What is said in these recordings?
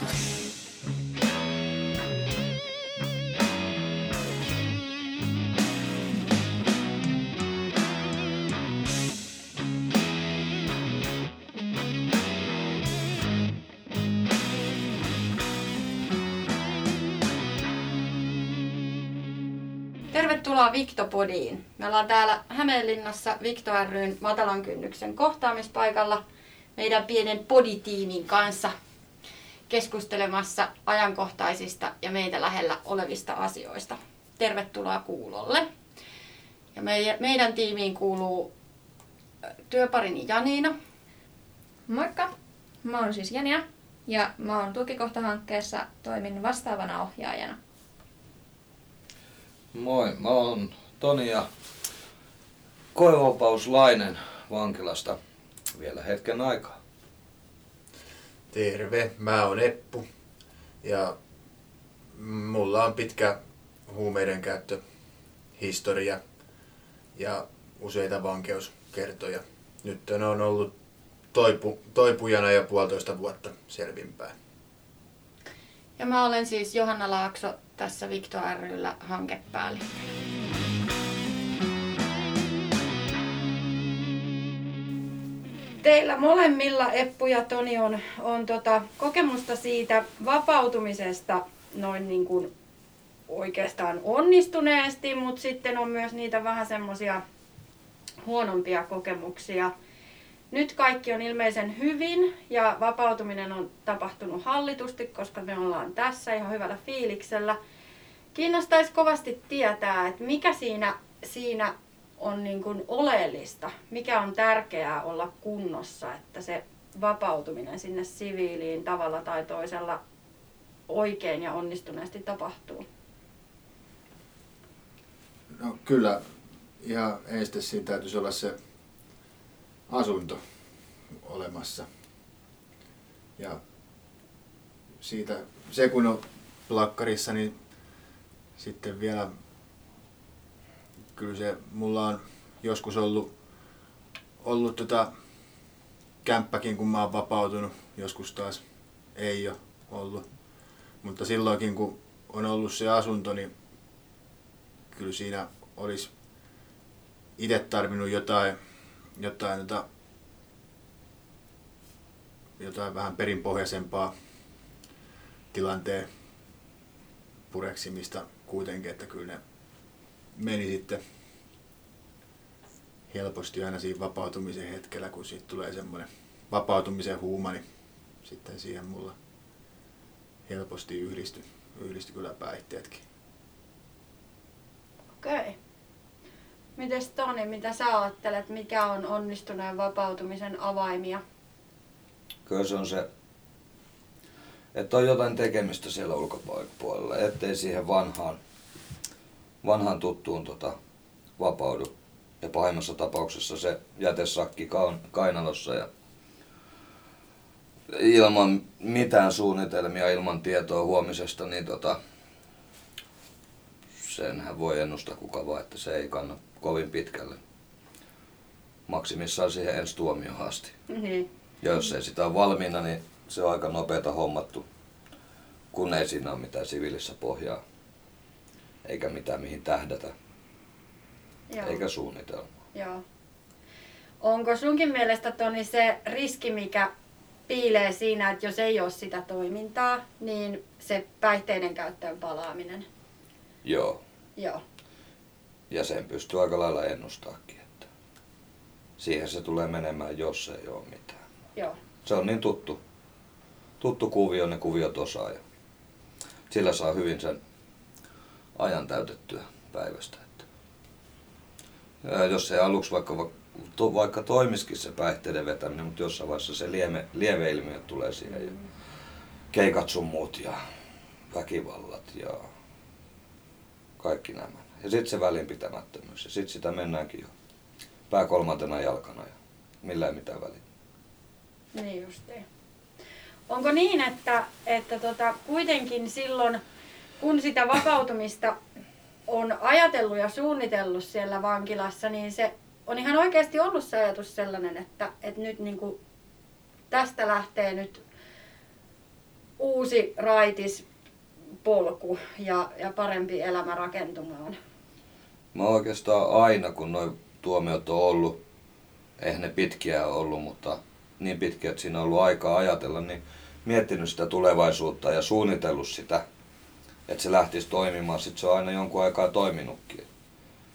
Tervetuloa Viktopodiin. Me ollaan täällä Hämeenlinnassa Vikto ryn matalan kynnyksen kohtaamispaikalla meidän pienen poditiimin kanssa keskustelemassa ajankohtaisista ja meitä lähellä olevista asioista. Tervetuloa kuulolle. Ja meidän tiimiin kuuluu työparini Janiina. Moikka! Mä oon siis Jania ja mä oon tukikohtahankkeessa toimin vastaavana ohjaajana. Moi, mä oon Toni ja koevapauslainen vankilasta vielä hetken aikaa. Terve, mä oon Eppu ja mulla on pitkä huumeiden käyttöhistoria ja useita vankeuskertoja. Nyt on ollut toipu, toipujana jo puolitoista vuotta selvinpäin. Ja mä olen siis Johanna Laakso, tässä Victor ryllä hankepäällikkö. Teillä molemmilla, Eppu ja Toni, on, on tota, kokemusta siitä vapautumisesta noin niin kuin oikeastaan onnistuneesti, mutta sitten on myös niitä vähän semmoisia huonompia kokemuksia. Nyt kaikki on ilmeisen hyvin ja vapautuminen on tapahtunut hallitusti, koska me ollaan tässä ihan hyvällä fiiliksellä. Kiinnostaisi kovasti tietää, että mikä siinä, siinä on niin kuin oleellista, mikä on tärkeää olla kunnossa, että se vapautuminen sinne siviiliin tavalla tai toisella oikein ja onnistuneesti tapahtuu. No kyllä, ihan ensin siinä täytyisi olla se asunto olemassa. Ja siitä, se kun on plakkarissa, niin sitten vielä kyllä se, mulla on joskus ollut, ollut tota kämppäkin, kun mä oon vapautunut, joskus taas ei ole ollut. Mutta silloinkin, kun on ollut se asunto, niin kyllä siinä olisi itse tarvinnut jotain, jotain, jotain, jotain vähän perinpohjaisempaa tilanteen pureksimista kuitenkin, että kyllä ne meni sitten helposti aina siinä vapautumisen hetkellä, kun siitä tulee semmoinen vapautumisen huuma, niin sitten siihen mulla helposti yhdistyi, yhdistyi kyllä päihteetkin. Okei. Okay. Mites Toni, mitä sä ajattelet, mikä on onnistuneen vapautumisen avaimia? Kyllä se on se että on jotain tekemistä siellä ulkopuolella, ettei siihen vanhaan, vanhaan tuttuun tota, vapaudu. Ja pahimmassa tapauksessa se jätesakki kainalossa ja ilman mitään suunnitelmia, ilman tietoa huomisesta, niin tota, senhän voi ennustaa kuka vaan, että se ei kanna kovin pitkälle. Maksimissaan siihen ensi tuomioon asti. Mm-hmm. Ja jos ei sitä ole valmiina, niin se on aika nopeata hommattu, kun ei siinä ole mitään siviilissä pohjaa, eikä mitään mihin tähdätä, Joo. eikä suunnitelmaa. Joo. Onko sunkin mielestä Toni se riski, mikä piilee siinä, että jos ei ole sitä toimintaa, niin se päihteiden käyttöön palaaminen? Joo. Joo. Ja sen pystyy aika lailla ennustaakin, että siihen se tulee menemään, jos ei ole mitään. Joo. Se on niin tuttu tuttu kuvio, ne kuviot osaa. Ja sillä saa hyvin sen ajan täytettyä päivästä. Että. Ja jos ei aluksi vaikka, vaikka toimiskin se päihteiden vetäminen, mutta jossain vaiheessa se lieve, lieveilmiö tulee siihen. Ja keikat sun muut ja väkivallat ja kaikki nämä. Ja sitten se välinpitämättömyys. Ja sitten sitä mennäänkin jo pää kolmantena jalkana ja millään mitään väliä. Niin justiin. Onko niin, että, että tota, kuitenkin silloin, kun sitä vapautumista on ajatellut ja suunnitellut siellä vankilassa, niin se on ihan oikeasti ollut se ajatus sellainen, että, että nyt niin kuin tästä lähtee nyt uusi raitis polku ja, ja parempi elämä rakentumaan? Mä oikeastaan aina, kun noin tuomiot on ollut, eihän ne pitkiä ollut, mutta niin pitkiä, että siinä on ollut aikaa ajatella, niin miettinyt sitä tulevaisuutta ja suunnitellut sitä, että se lähtisi toimimaan. Sitten se on aina jonkun aikaa toiminutkin.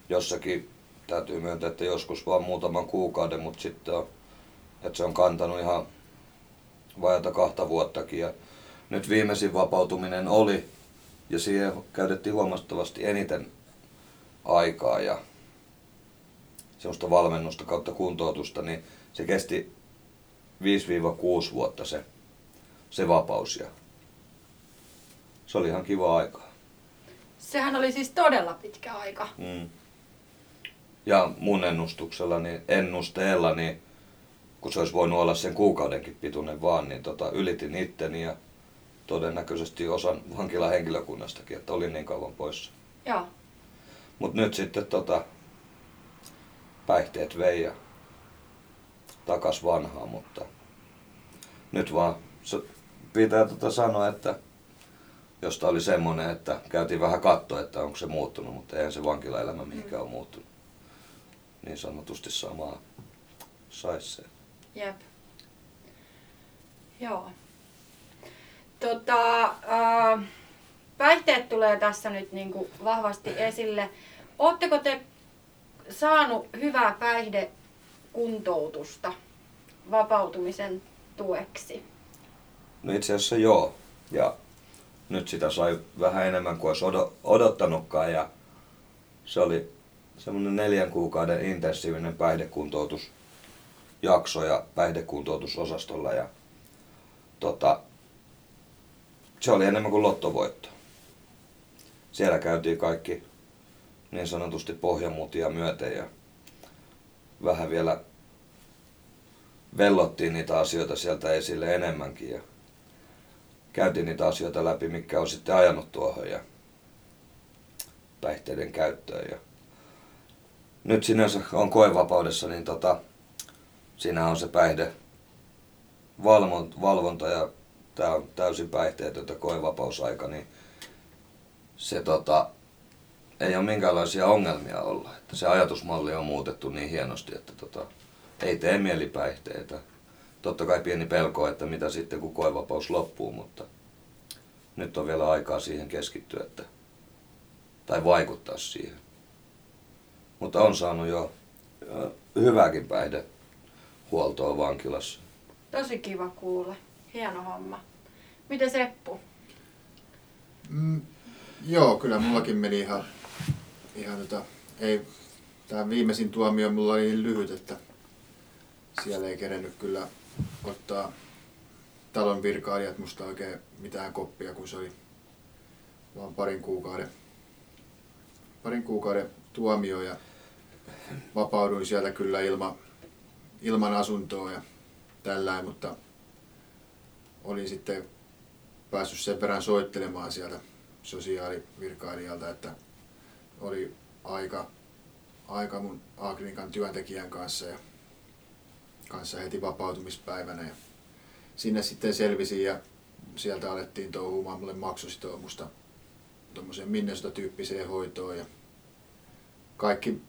Jossakin täytyy myöntää, että joskus vaan muutaman kuukauden, mutta sitten on, että se on kantanut ihan vajata kahta vuottakin. Ja nyt viimeisin vapautuminen oli, ja siihen käytettiin huomattavasti eniten aikaa ja semmoista valmennusta kautta kuntoutusta, niin se kesti 5-6 vuotta se, se vapaus ja se oli ihan kiva aikaa. Sehän oli siis todella pitkä aika. Mm. Ja mun ennustuksella, niin ennusteella, niin kun se olisi voinut olla sen kuukaudenkin pituinen vaan, niin tota, ylitin itteni ja todennäköisesti osan vankilan henkilökunnastakin, että olin niin kauan poissa. Joo. Mutta nyt sitten tota, päihteet vei ja takas vanhaa, mutta nyt vaan pitää tota sanoa, että josta oli semmoinen, että käytiin vähän katto, että onko se muuttunut, mutta eihän se vankilaelämä mihinkään ole muuttunut. Niin sanotusti samaa saisi se. Jep. Joo. Tota, äh, päihteet tulee tässä nyt niin kuin vahvasti esille. Oletteko te saanut hyvää päihdekuntoutusta vapautumisen tueksi? No itse asiassa joo. Ja nyt sitä sai vähän enemmän kuin olisi odottanutkaan. Ja se oli semmoinen neljän kuukauden intensiivinen päihdekuntoutusjakso ja päihdekuntoutusosastolla. Ja tota, se oli enemmän kuin lottovoitto. Siellä käytiin kaikki niin sanotusti pohjamutia myöten ja vähän vielä vellottiin niitä asioita sieltä esille enemmänkin ja käytiin niitä asioita läpi, mikä on sitten ajanut tuohon ja päihteiden käyttöön. Ja nyt sinänsä on koevapaudessa, niin tota, siinä on se päihde valvonta ja tämä on täysin päihteetöntä koevapausaika, niin se tota, ei ole minkäänlaisia ongelmia olla. Että se ajatusmalli on muutettu niin hienosti, että tota, ei tee mielipäihteitä. Totta kai pieni pelko, että mitä sitten kun koevapaus loppuu, mutta nyt on vielä aikaa siihen keskittyä, että, tai vaikuttaa siihen. Mutta on saanut jo hyvääkin päihdehuoltoa vankilassa. Tosi kiva kuulla. Hieno homma. Miten Seppu? Mm, joo, kyllä mullakin meni ihan, ihan tota, ei, tämä viimeisin tuomio mulla oli niin lyhyt, että siellä ei kerennyt kyllä ottaa talon virkailijat musta oikein mitään koppia, kun se oli vaan parin kuukauden, parin kuukauden tuomio ja vapauduin sieltä kyllä ilma, ilman asuntoa ja tällä, mutta olin sitten päässyt sen verran soittelemaan sieltä sosiaalivirkailijalta, että oli aika, aika mun A-klinikan työntekijän kanssa ja kanssa heti vapautumispäivänä. Ja sinne sitten selvisin ja sieltä alettiin touhumaan mulle maksusitoumusta tuommoiseen Minnesota-tyyppiseen hoitoon ja kaikki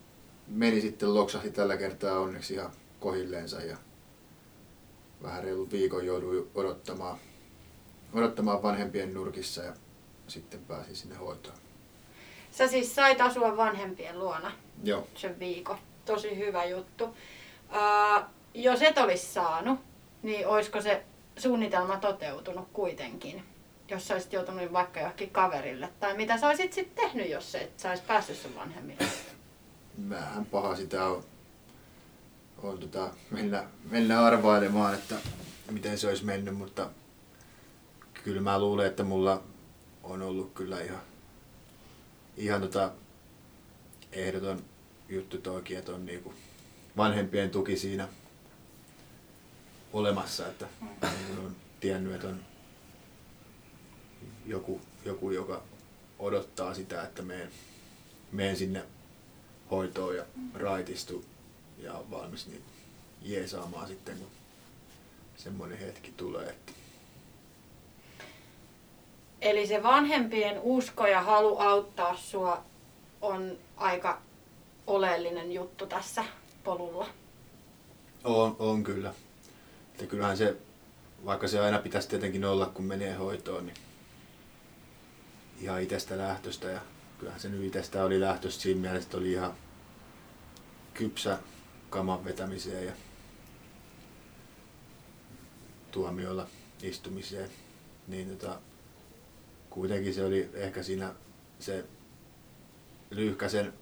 meni sitten loksahti tällä kertaa onneksi ihan kohilleensa ja vähän reilu viikon jouduin odottamaan, odottamaan vanhempien nurkissa ja sitten pääsin sinne hoitoon. Sä siis sait asua vanhempien luona Joo. sen viikon. Tosi hyvä juttu. Uh, jos et olisi saanut, niin olisiko se suunnitelma toteutunut kuitenkin? Jos sä olisit joutunut vaikka johonkin kaverille. Tai mitä sä olisit sitten tehnyt, jos et sä olisit päässyt sun vanhemmille? Vähän paha sitä on, on tota, mennä, mennä arvailemaan, että miten se olisi mennyt, mutta kyllä mä luulen, että mulla on ollut kyllä ihan, ihan tota ehdoton juttu toikin, että on niinku vanhempien tuki siinä olemassa, että on tiennyt, että on joku, joku joka odottaa sitä, että meen, meen sinne hoitoon ja raitistu ja on valmis niin jeesaamaan sitten, kun semmoinen hetki tulee. Että... Eli se vanhempien usko ja halu auttaa sua on aika oleellinen juttu tässä polulla. On, on kyllä. Että kyllähän se, vaikka se aina pitäisi tietenkin olla, kun menee hoitoon, niin ihan itsestä lähtöstä. Ja kyllähän se nyt itsestä oli lähtöstä siinä mielessä, että oli ihan kypsä kaman vetämiseen ja tuomiolla istumiseen. Niin tota, kuitenkin se oli ehkä siinä se lyhkäsen,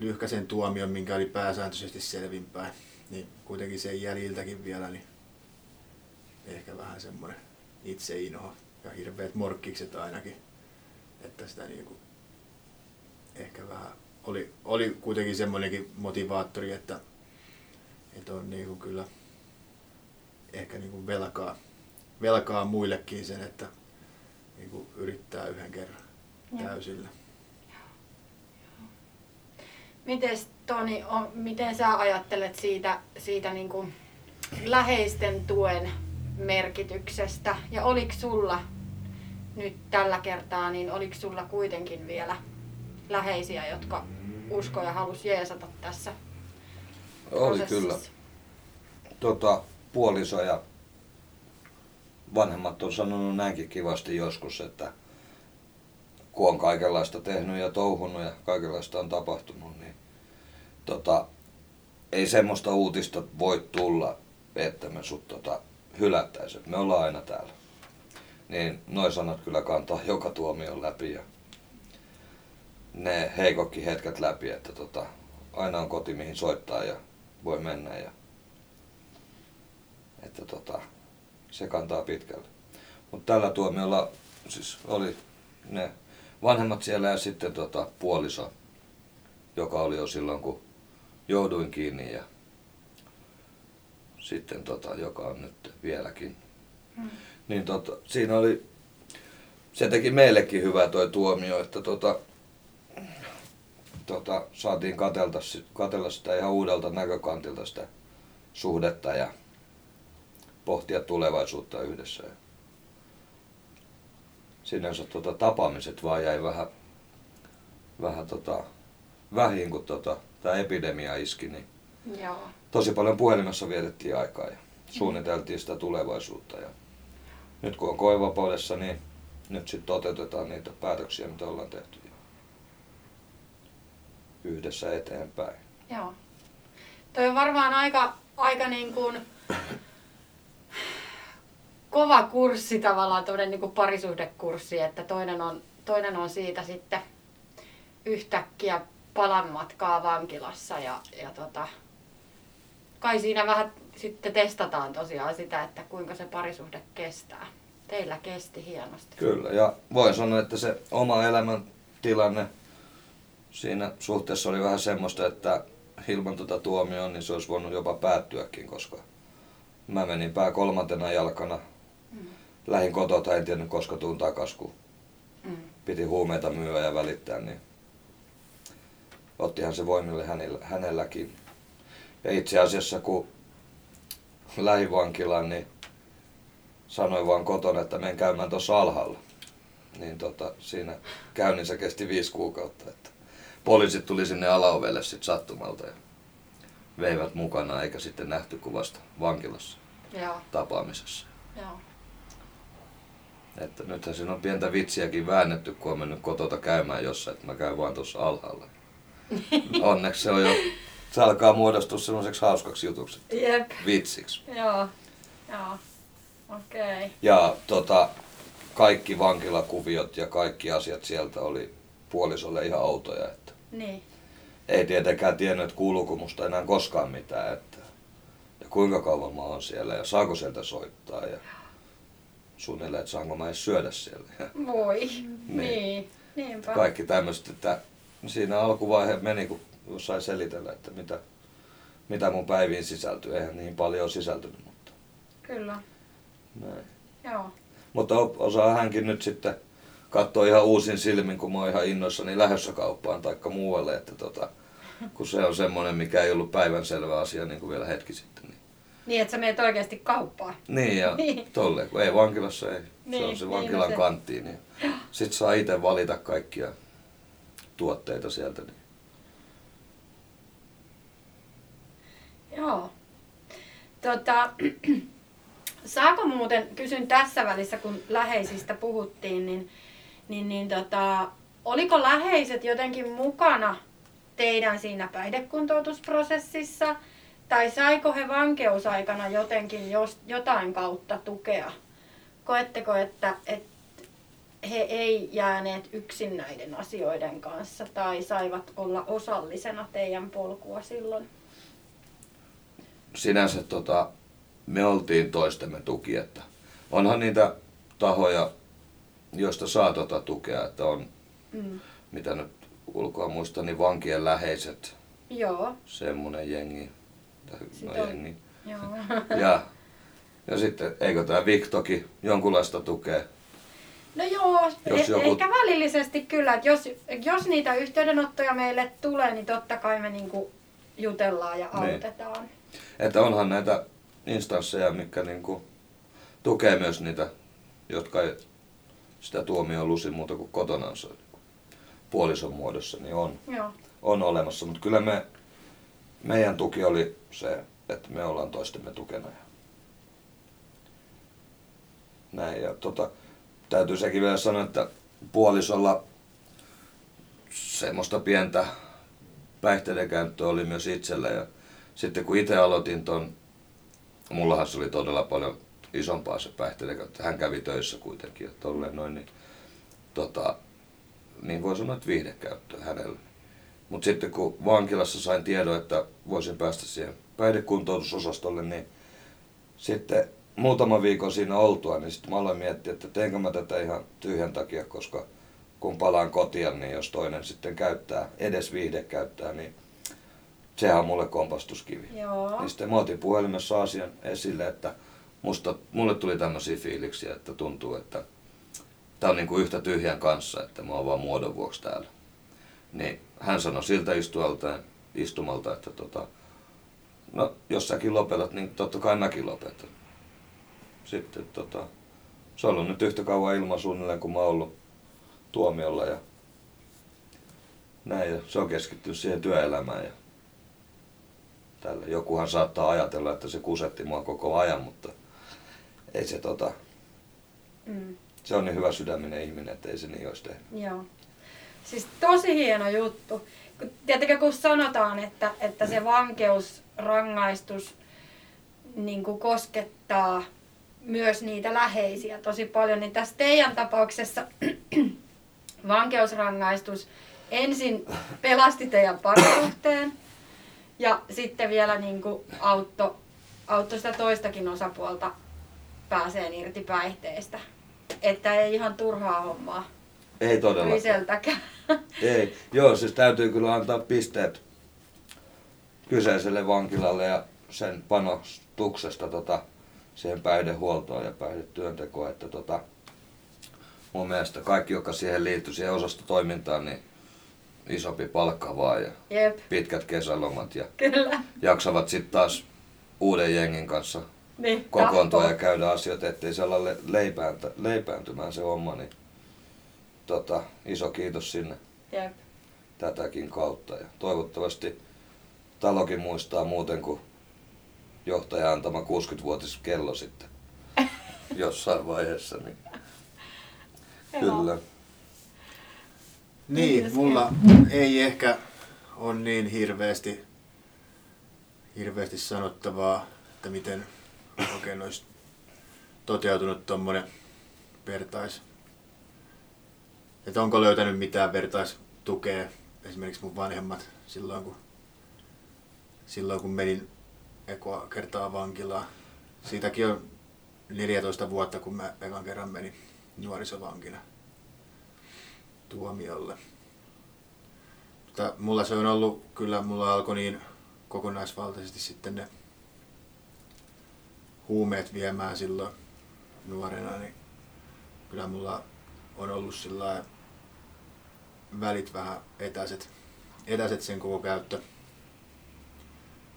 lyhkäsen tuomion, minkä oli pääsääntöisesti selvinpäin. Niin kuitenkin sen jäljiltäkin vielä, niin ehkä vähän semmoinen itseinoho ja hirveät morkkikset ainakin. Että sitä niinku ehkä vähän oli, oli kuitenkin semmoinenkin motivaattori, että, että on niinku kyllä ehkä niinku velkaa, velkaa muillekin sen, että niinku yrittää yhden kerran Joo. täysillä. Mites Toni, on, miten sä ajattelet siitä, siitä niin kuin läheisten tuen merkityksestä? Ja oliko sulla nyt tällä kertaa, niin oliko sulla kuitenkin vielä läheisiä, jotka usko ja halusi jeesata tässä Oli prosessissa? kyllä. Tota, puoliso ja vanhemmat on sanonut näinkin kivasti joskus, että kun on kaikenlaista tehnyt ja touhunut ja kaikenlaista on tapahtunut, niin tota, ei semmoista uutista voi tulla, että me sut tota, hylättäisiin. Me ollaan aina täällä. Niin noin sanat kyllä kantaa joka tuomion läpi ja ne heikokki hetket läpi, että tota, aina on koti mihin soittaa ja voi mennä ja että tota, se kantaa pitkälle. Mutta tällä tuomiolla siis oli ne vanhemmat siellä ja sitten tota, puoliso, joka oli jo silloin kun jouduin kiinni ja sitten tota, joka on nyt vieläkin. Hmm. Niin tota, siinä oli, se teki meillekin hyvää toi tuomio, että tota, tota, saatiin katelta, sit- katella sitä ihan uudelta näkökantilta sitä suhdetta ja pohtia tulevaisuutta yhdessä. Ja sinänsä tota, tapaamiset vaan jäi vähän, vähän tota, vähin, kun tota, tämä epidemia iski, niin Joo. tosi paljon puhelimessa vietettiin aikaa ja suunniteltiin sitä tulevaisuutta. Ja nyt kun on koevapaudessa, niin nyt sitten toteutetaan niitä päätöksiä, mitä ollaan tehty. Yhdessä eteenpäin. Joo. Toi on varmaan aika, aika niin kuin kova kurssi tavallaan, toinen niin parisuhdekurssi, että toinen on, toinen on siitä sitten yhtäkkiä palan matkaa vankilassa ja, ja tota, kai siinä vähän sitten testataan tosiaan sitä, että kuinka se parisuhde kestää. Teillä kesti hienosti. Kyllä, ja voin sanoa, että se oma elämäntilanne siinä suhteessa oli vähän semmoista, että ilman tuota tuomioon niin se olisi voinut jopa päättyäkin, koska mä menin pää kolmantena jalkana. Lähin kotota, en tiennyt koska tuun takas, kun Mm. piti huumeita myyä ja välittää, niin ottihan se voimille hänellä, hänelläkin. Ja itse asiassa kun lähin vankilaan, niin sanoin vaan kotona, että menen käymään tuossa alhaalla. Niin tota, siinä käynnissä kesti viisi kuukautta. Että poliisit tuli sinne alaovelle sit sattumalta ja veivät mukana, eikä sitten nähty kuin vasta vankilassa Joo, tapaamisessa. joo. Että nythän siinä on pientä vitsiäkin väännetty, kun on mennyt kotota käymään jossain, että mä käyn vaan tuossa alhaalla. Onneksi se on jo, se alkaa muodostua semmoiseksi hauskaksi jutuksi, Jep, vitsiksi. joo, joo. Okei. Okay. Ja tota, kaikki vankilakuviot ja kaikki asiat sieltä oli puolisolle ihan outoja. Että Niin. ei tietenkään tiennyt, että kuuluuko musta enää koskaan mitään. Että, ja kuinka kauan mä oon siellä ja saako sieltä soittaa. Ja suunnilleen, että saanko mä edes syödä siellä. Voi. Niin. Niin. Niinpä. kaikki tämmöiset, että siinä alkuvaihe meni, kun sai selitellä, että mitä, mitä mun päiviin sisältyy. Eihän niin paljon sisältynyt, mutta Kyllä. näin. Joo. Mutta osaa hänkin nyt sitten katsoa ihan uusin silmin, kun mä oon ihan innoissani lähdössä kauppaan tai muualle, että tota, kun se on semmoinen, mikä ei ollut päivänselvä asia niin kuin vielä hetki sitten, niin Niin, että sä meet oikeasti kauppaan. Niin ja Niin. tolleen, kun ei vankilassa ei. se Niin, on se niin vankilan on se. kanttiin. Niin. Sitten saa itse valita kaikkia tuotteita sieltä. Niin. Joo. Tota, saako muuten, kysyn tässä välissä, kun läheisistä puhuttiin, niin, niin, niin tota, oliko läheiset jotenkin mukana teidän siinä päihdekuntoutusprosessissa? Tai saiko he vankeusaikana jotenkin jos, jotain kautta tukea? Koetteko, että, että he ei jääneet yksin näiden asioiden kanssa tai saivat olla osallisena teidän polkua silloin? Sinänsä tota, me oltiin toistemme tuki, että onhan niitä tahoja, joista saa tota tukea, että on, Mm. mitä nyt ulkoa muista, niin vankien läheiset, Joo, semmonen jengi. No jengi. joo. Ja, ja sitten, eikö tämä Viktoki jonkunlaista tukea? No joo, Jos jos joku- ehkä välillisesti kyllä, että jos, jos niitä yhteydenottoja meille tulee, niin totta kai me niinku jutellaan ja Niin. autetaan. Että onhan näitä instansseja, mitkä niinku tukee myös niitä, jotka ei sitä tuomioon lusi muuta kuin kotonansa puolison muodossa, niin on, Joo, on olemassa. Mutta kyllä me, meidän tuki oli se, että me ollaan toistemme tukena. Näin. Ja tota, täytyy sekin vielä sanoa, että puolisolla semmoista pientä päihteiden käyttöä oli myös itsellä. Ja sitten kun itse aloitin ton, mullahan se oli todella paljon isompaa se päihteiden käyttö. Hän kävi töissä kuitenkin ja tolleen noin, niin, tota, niin voi sanoa, että viihdekäyttö hänellä. Mutta sitten kun vankilassa sain tiedon, että voisin päästä siihen päihdekuntoutusosastolle, niin sitten muutama viikon siinä oltua, niin sitten mä aloin miettiä, että teenkö mä tätä ihan tyhjän takia, koska kun palaan kotiin, niin jos toinen sitten käyttää, edes viihde käyttää, niin sehän on mulle kompastuskivi. joo. Niin sitten mä otin puhelimessa asian esille, että musta, mulle tuli tämmöisiä fiiliksiä, että tuntuu, että tää on niinku yhtä tyhjän kanssa, että mä oon vaan muodon vuoksi täällä. Niin hän sanoi siltä istualta, istumalta, että tota, no jos säkin lopetat, niin totta kai mäkin lopetan. Sitten tota, se on ollut nyt yhtä kauan ilman suunnilleen kuin mä oon ollut tuomiolla ja näin ja se on keskittynyt siihen työelämään ja tällä. Jokuhan saattaa ajatella, että se kusetti mua koko ajan, mutta ei se tota, Mm, se on niin hyvä sydäminen ihminen, että ei se niin olisi tehnyt. joo. Siis tosi hieno juttu. Tiedättekö, kun sanotaan, että, että se vankeusrangaistus niin kuin koskettaa myös niitä läheisiä tosi paljon, niin tässä teidän tapauksessa vankeusrangaistus ensin pelasti teidän parisuhteen ja sitten vielä niin kuin auttoi, auttoi sitä toistakin osapuolta pääseen irti päihteistä. Että ei ihan turhaa hommaa Ei todella. Yseltäkään. Ei. Joo, siis täytyy kyllä antaa pisteet kyseiselle vankilalle ja sen panostuksesta tota, siihen päihdehuoltoon ja päihdetyöntekoon. Että tota, mun mielestä kaikki, jotka siihen liittyy, siihen osastotoimintaan, niin isompi palkka vaan ja Jep, pitkät kesälomat ja kyllä. jaksavat sitten taas uuden jengin kanssa Niin, kokoontua ja tahtoo. käydä asioita, ettei se ala le- leipääntä, leipääntymään se homma, niin tota, iso kiitos sinne Jep. tätäkin kautta. Ja toivottavasti talokin muistaa muuten kuin johtaja antama 60-vuotis kello sitten jossain vaiheessa. Niin kyllä. Niin, mulla ei ehkä ole niin hirveästi, hirveästi sanottavaa, että miten oikein olisi toteutunut tuommoinen vertais. Että onko löytänyt mitään vertaistukea esimerkiksi mun vanhemmat silloin kun, silloin kun menin ekoa kertaa vankilaan. Siitäkin on 14 vuotta kun mä ekan kerran menin nuorisovankina tuomiolle. Mutta mulla se on ollut, kyllä mulla alkoi niin kokonaisvaltaisesti sitten ne huumeet viemään silloin nuorena, niin kyllä mulla on ollut sillä välit vähän etäiset, etäiset sen koko käyttö,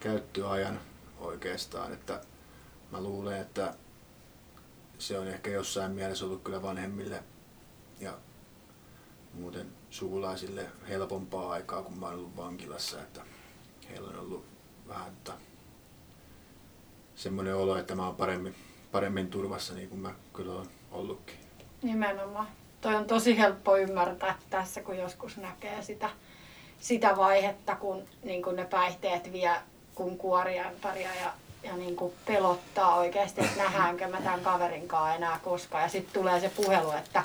käyttöajan oikeastaan, että mä luulen, että se on ehkä jossain mielessä ollut kyllä vanhemmille ja muuten sukulaisille helpompaa aikaa, kun mä oon ollut vankilassa, että heillä on ollut vähän tota, semmoinen olo, että mä oon paremmin, paremmin turvassa niin kuin mä kyllä oon ollutkin. Nimenomaan. Toi on tosi helppo ymmärtää tässä, kun joskus näkee sitä, sitä vaihetta, kun niin kun ne päihteet vie kun kuoria ympäriä ja, ja niin pelottaa oikeasti, että nähdäänkö mä tämän kaverinkaan enää koskaan. Ja sitten tulee se puhelu, että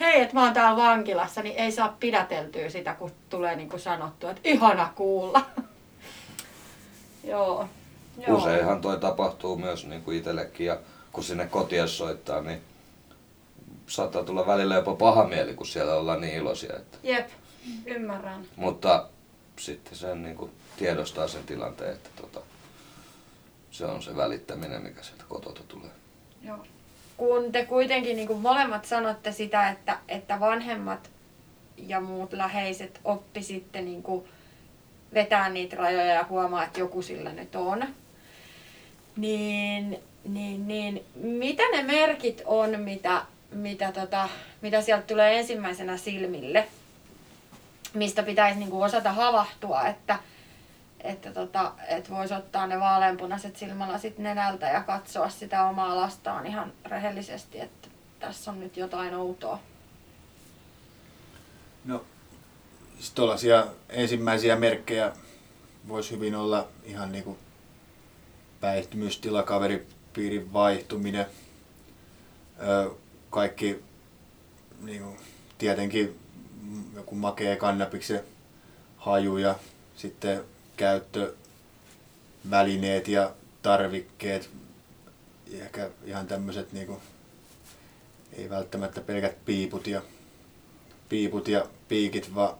hei, että mä oon täällä vankilassa, niin ei saa pidäteltyä sitä, kun tulee niin kuin sanottu, että ihana kuulla. Joo. Joo. Useinhan toi tapahtuu myös niin kuin itsellekin ja kun sinne kotiin soittaa, niin saattaa tulla välillä jopa paha mieli, kun siellä ollaan niin iloisia. Että. Jep, ymmärrän. Mutta sitten sen niin kuin tiedostaa sen tilanteen, että tota, se on se välittäminen, mikä sieltä kotota tulee. Joo. Kun te kuitenkin niin kuin molemmat sanotte sitä, että, että vanhemmat ja muut läheiset oppi sitten niin kuin vetää niitä rajoja ja huomaa, että joku sillä nyt on. Niin, niin, niin mitä ne merkit on, mitä, mitä, tota, mitä sieltä tulee ensimmäisenä silmille? Mistä pitäisi niin kuin osata havahtua, että, että, tota, että voisi ottaa ne vaaleanpunaiset silmälasit nenältä ja katsoa sitä omaa lastaan ihan rehellisesti, että tässä on nyt jotain outoa. No, tuollaisia ensimmäisiä merkkejä voisi hyvin olla ihan niin kuin päihtymystila, kaveripiirin vaihtuminen, kaikki niin kuin, tietenkin joku makea kannabiksen haju ja sitten käyttövälineet ja tarvikkeet, ehkä ihan tämmöiset niin kuin, ei välttämättä pelkät piiput ja, piiput ja piikit, vaan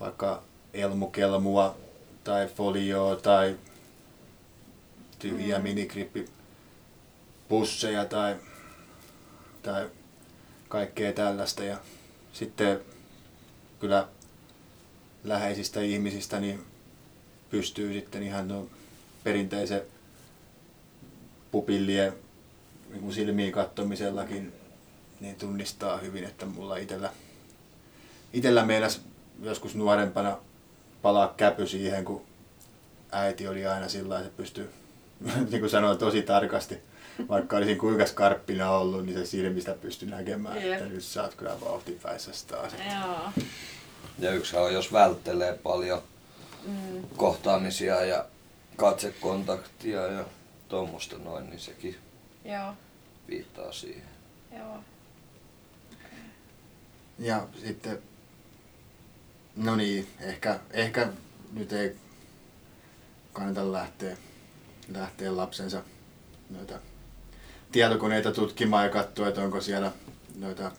vaikka elmukelmua tai folioa tai tyhjiä mm. minikrippipusseja tai, tai kaikkea tällaista. Ja sitten kyllä läheisistä ihmisistä niin pystyy sitten ihan no perinteisen pupillien niin silmiin kattomisellakin niin tunnistaa hyvin, että mulla itellä, itellä meinas joskus nuorempana palaa käpy siihen, kun äiti oli aina sillä että pystyy, niin kuin sanoin, tosi tarkasti. Vaikka olisin kuinka skarppina ollut, niin se silmistä pystyi näkemään, Jep. että nyt sä oot kyllä vauhtipäissä taas. Joo. Ja yksi on, jos välttelee paljon mm. kohtaamisia ja katsekontaktia ja tuommoista noin, niin sekin Joo. viittaa siihen. Joo. Ja sitten, no niin, ehkä, ehkä nyt ei kannata lähteä, lähteä lapsensa noita tietokoneita tutkimaan ja katsoa, että onko siellä noita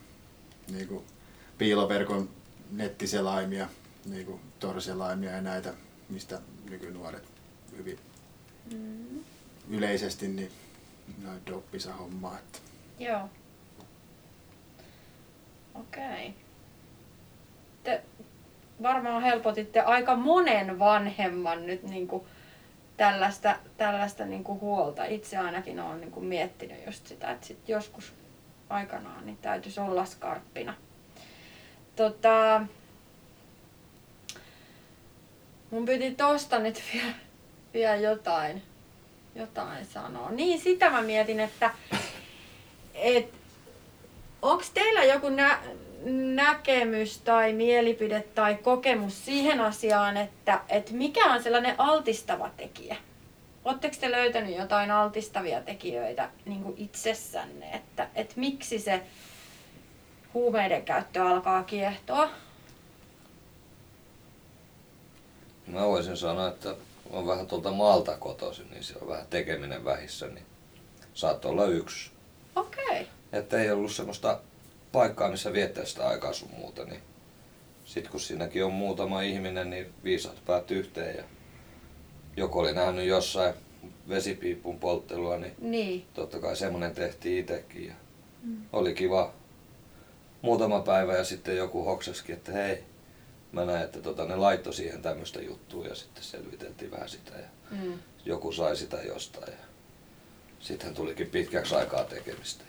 niin kuin, piiloverkon nettiselaimia, niin kuin torselaimia ja näitä, mistä nykynuoret hyvin mm. yleisesti niin noin doppisa hommaa. Että. Joo. Okei. Okay. Te varmaan helpotitte aika monen vanhemman nyt niin kuin tällaista, tällaista niin kuin huolta. Itse ainakin olen niin kuin miettinyt just sitä, että sit joskus aikanaan niin täytyisi olla skarppina. Tota, mun piti tosta nyt vielä, vielä jotain, jotain sanoa. Niin, sitä mä mietin, että et, onko teillä joku nä- näkemys tai mielipide tai kokemus siihen asiaan, että, että mikä on sellainen altistava tekijä? Oletteko te löytänyt jotain altistavia tekijöitä niin kuin itsessänne, että, että miksi se huumeiden käyttö alkaa kiehtoa? Mä voisin sanoa, että on vähän tuolta maalta kotoisin, niin se on vähän tekeminen vähissä, niin saattoi olla yksi. Okei. Okay. Että ei ollut semmoista paikkaa, missä viettää sitä aikaa sun muuta, niin sitten kun siinäkin on muutama ihminen, niin viisat päät yhteen ja joku oli nähnyt jossain vesipiipun polttelua, niin, niin. totta kai semmonen tehtiin itsekin ja mm. oli kiva muutama päivä ja sitten joku hoksaskin, että hei, mä näin, että tota, ne laittoi siihen tämmöistä juttua ja sitten selviteltiin vähän sitä ja mm. joku sai sitä jostain. Ja Sitten tulikin pitkäksi aikaa tekemistä.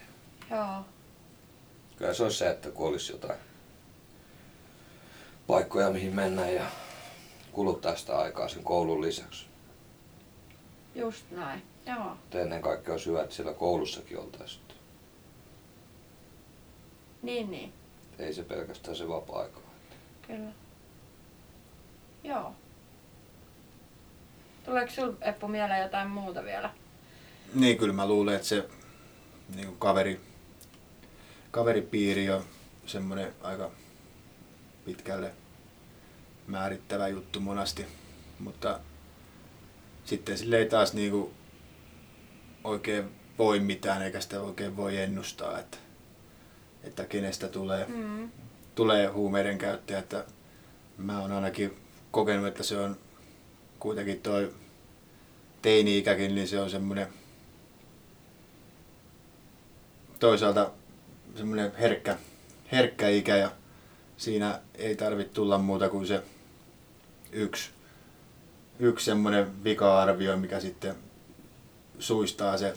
Joo. Kyllä se olisi se, että kun olisi jotain paikkoja mihin mennä ja kuluttaa sitä aikaa sen koulun lisäksi. Just näin. Joo. Mutta ennen kaikkea olisi hyvä, että siellä koulussakin oltaisiin. Niin, niin. Ei se pelkästään se vapaa-aika. Kyllä. Joo. Tuleeko sul Eppu mieleen jotain muuta vielä? Niin, kyllä mä luulen, että se niin kaveri, kaveripiiri on semmoinen aika pitkälle määrittävä juttu monasti. Mutta sitten sille ei taas niin kuin oikein voi mitään, eikä sitä oikein voi ennustaa, että, että kenestä tulee, Mm. tulee huumeiden käyttäjä. Että mä oon ainakin kokenut, että se on kuitenkin toi teini-ikäkin, niin se on semmoinen toisaalta semmoinen herkkä, herkkä ikä ja siinä ei tarvitse tulla muuta kuin se yksi, yksi semmoinen vika-arvio, mikä sitten suistaa se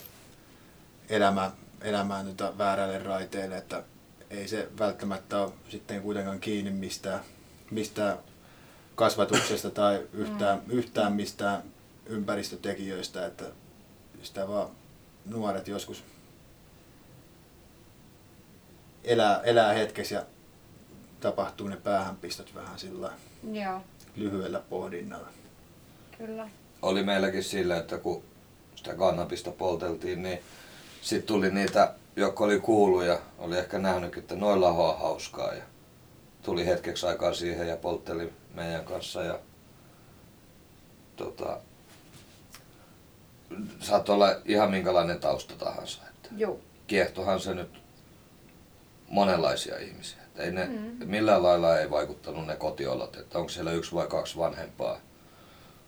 elämä, elämään tota väärälle raiteelle, että ei se välttämättä ole sitten kuitenkaan kiinni mistään, mistään kasvatuksesta tai yhtään, yhtään mistään ympäristötekijöistä, että sitä vaan nuoret joskus elää, elää hetkessä ja tapahtuu ne päähänpistot vähän sillä Joo, lyhyellä pohdinnalla. kyllä. Oli meilläkin sillä, että kun sitä kannabista polteltiin, niin sitten tuli niitä, jotka oli kuullut ja oli ehkä nähnyt, että noilla on hauskaa. Ja tuli hetkeksi aikaa siihen ja poltteli meidän kanssa. Ja, tota, saattoi olla ihan minkälainen tausta tahansa. Että Joo. kiehtohan se nyt monenlaisia ihmisiä. Että ei ne, Mm. Millään lailla ei vaikuttanut ne kotiolot, että onko siellä yksi vai kaksi vanhempaa.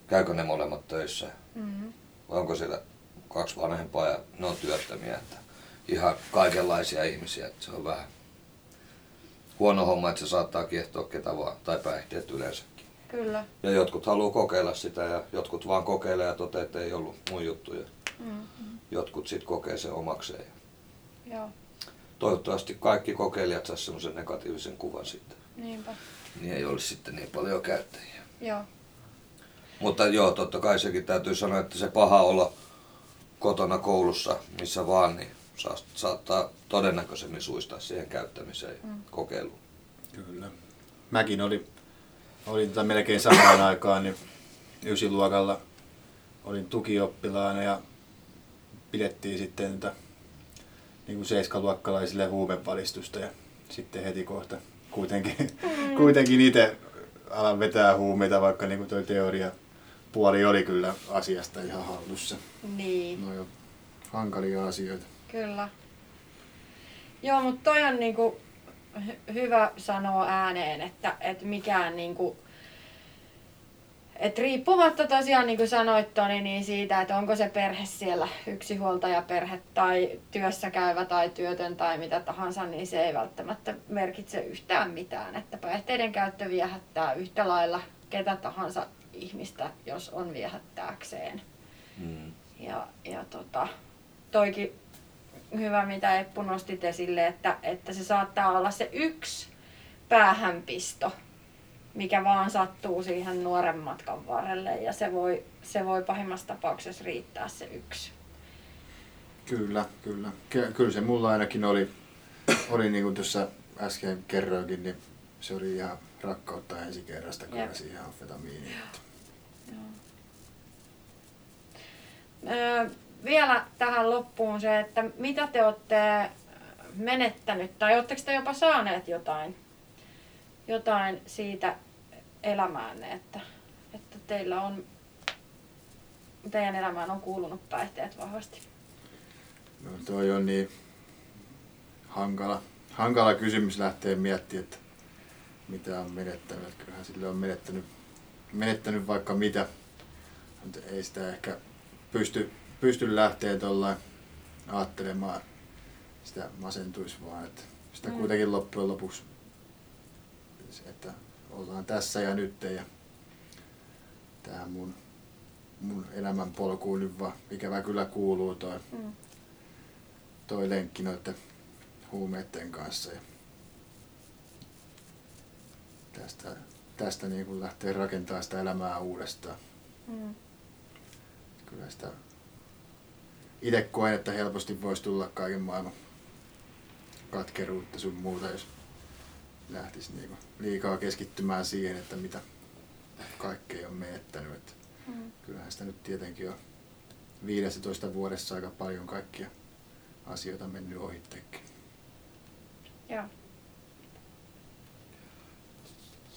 Käykö ne molemmat töissä Mm. vai onko siellä kaksi vanhempaa ja ne on työttömiä. Että ihan kaikenlaisia ihmisiä. Että se on vähän huono homma, että se saattaa kiehtoa ketä vaan, tai päihteet yleensäkin. Kyllä. Ja jotkut haluaa kokeilla sitä ja jotkut vaan kokeilee ja toteaa, että ei ollut mun juttu. Ja Mm. jotkut sitten kokee sen omakseen. Joo, Toivottavasti kaikki kokeilijat saa semmoisen negatiivisen kuvan sitten. niinpä. Niin ei olisi sitten niin paljon käyttäjiä. Joo. Mutta joo, totta kai sekin täytyy sanoa, että se paha olla kotona koulussa, missä vaan, niin saa- saattaa todennäköisemmin suistaa siihen käyttämiseen ja Mm. kokeiluun. Kyllä. Mäkin olin, olin tota melkein samaan aikaan, niin ysiluokalla olin tukioppilaana ja pidettiin sitten niin kuin seiskaluokkalaisille huumevalistusta ja sitten heti kohta kuitenkin, Mm. kuitenkin itse alan vetää huumeita, vaikka niin kuin toi teoria puoli oli kyllä asiasta ihan hallussa. Niin. No jo hankalia asioita. Kyllä. Joo, mutta toi on niinku hy- hyvä sanoa ääneen, että, että mikään niinku, et riippumatta tosiaan niin kuin sanoit Toni, niin siitä, että onko se perhe siellä yksinhuoltajaperhe tai työssä käyvä tai työtön tai mitä tahansa, niin se ei välttämättä merkitse yhtään mitään. Että päihteiden käyttö viehättää yhtä lailla ketä tahansa ihmistä, jos on viehättääkseen. Mm. Ja, ja tota, toikin hyvä, mitä Eppu nostit esille, että, että se saattaa olla se yksi päähänpisto, mikä vaan sattuu siihen nuoren matkan varrelle ja se voi, se voi pahimmassa tapauksessa riittää se yksi. Kyllä, kyllä. Ky- kyllä se mulla ainakin oli, oli niin kuin tuossa äsken kerroinkin, niin se oli ihan rakkautta ensi kerrasta kyllä siihen amfetamiiniin. Öö, vielä tähän loppuun se, että mitä te olette menettänyt tai oletteko te jopa saaneet jotain, jotain siitä elämäänne, että, että teillä on, teidän elämään on kuulunut päihteet vahvasti. No toi on niin hankala, hankala kysymys lähteä miettimään, että mitä on menettänyt. Että Kyllähän sille on menettänyt, menettänyt vaikka mitä, mutta ei sitä ehkä pysty, pysty lähteä tuollain ajattelemaan, sitä masentuisi vaan, että sitä Mm. kuitenkin loppujen lopuksi, ollaan tässä ja nyt ja tämä mun mun elämän polkuun nyt vaan ikävä kyllä kuuluu toi, Mm. toi lenkki noiden huumeiden kanssa. Ja tästä, tästä niin kun lähtee rakentamaan sitä elämää uudestaan. Mm. Kyllä sitä itse koen, että helposti voisi tulla kaiken maailman katkeruutta sun muuta, jos lähtisi niinku liikaa keskittymään siihen, että mitä kaikkea on menettänyt. Että Mm. kyllähän sitä nyt tietenkin on 15 vuodessa aika paljon kaikkia asioita mennyt ohittekin. Joo.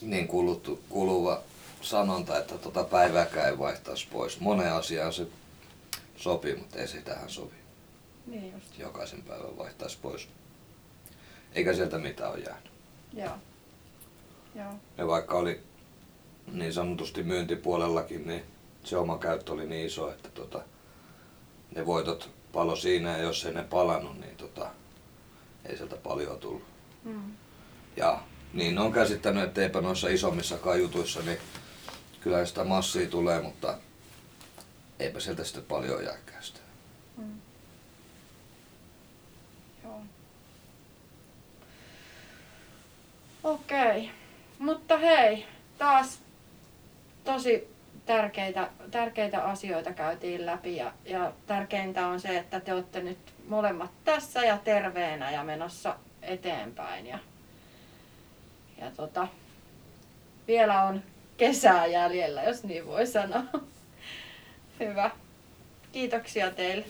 Niin kuluttu, kuluva sanonta, että tota päivääkään ei vaihtaisi pois. Moneen asiaan se sopii, mutta ei se tähän sovi. Niin just. Jokaisen päivän vaihtaisi pois. Eikä sieltä mitään ole jäänyt. Joo. Joo. Ja vaikka oli niin sanotusti myyntipuolellakin, niin se oma käyttö oli niin iso, että tota, ne voitot palo siinä ja jos ei ne palannut, niin tota, ei sieltä paljon tullut. Mm. Ja niin on käsittänyt, että eipä noissa isommissakaan jutuissa, niin kyllä sitä massia tulee, mutta eipä sieltä sitten paljon jääkään sitä. Mm. Joo. Okei. Mutta hei, taas tosi tärkeitä, tärkeitä asioita käytiin läpi ja, ja tärkeintä on se, että te olette nyt molemmat tässä ja terveenä ja menossa eteenpäin. Ja, ja tota, vielä on kesää jäljellä, jos niin voi sanoa. Hyvä. Kiitoksia teille.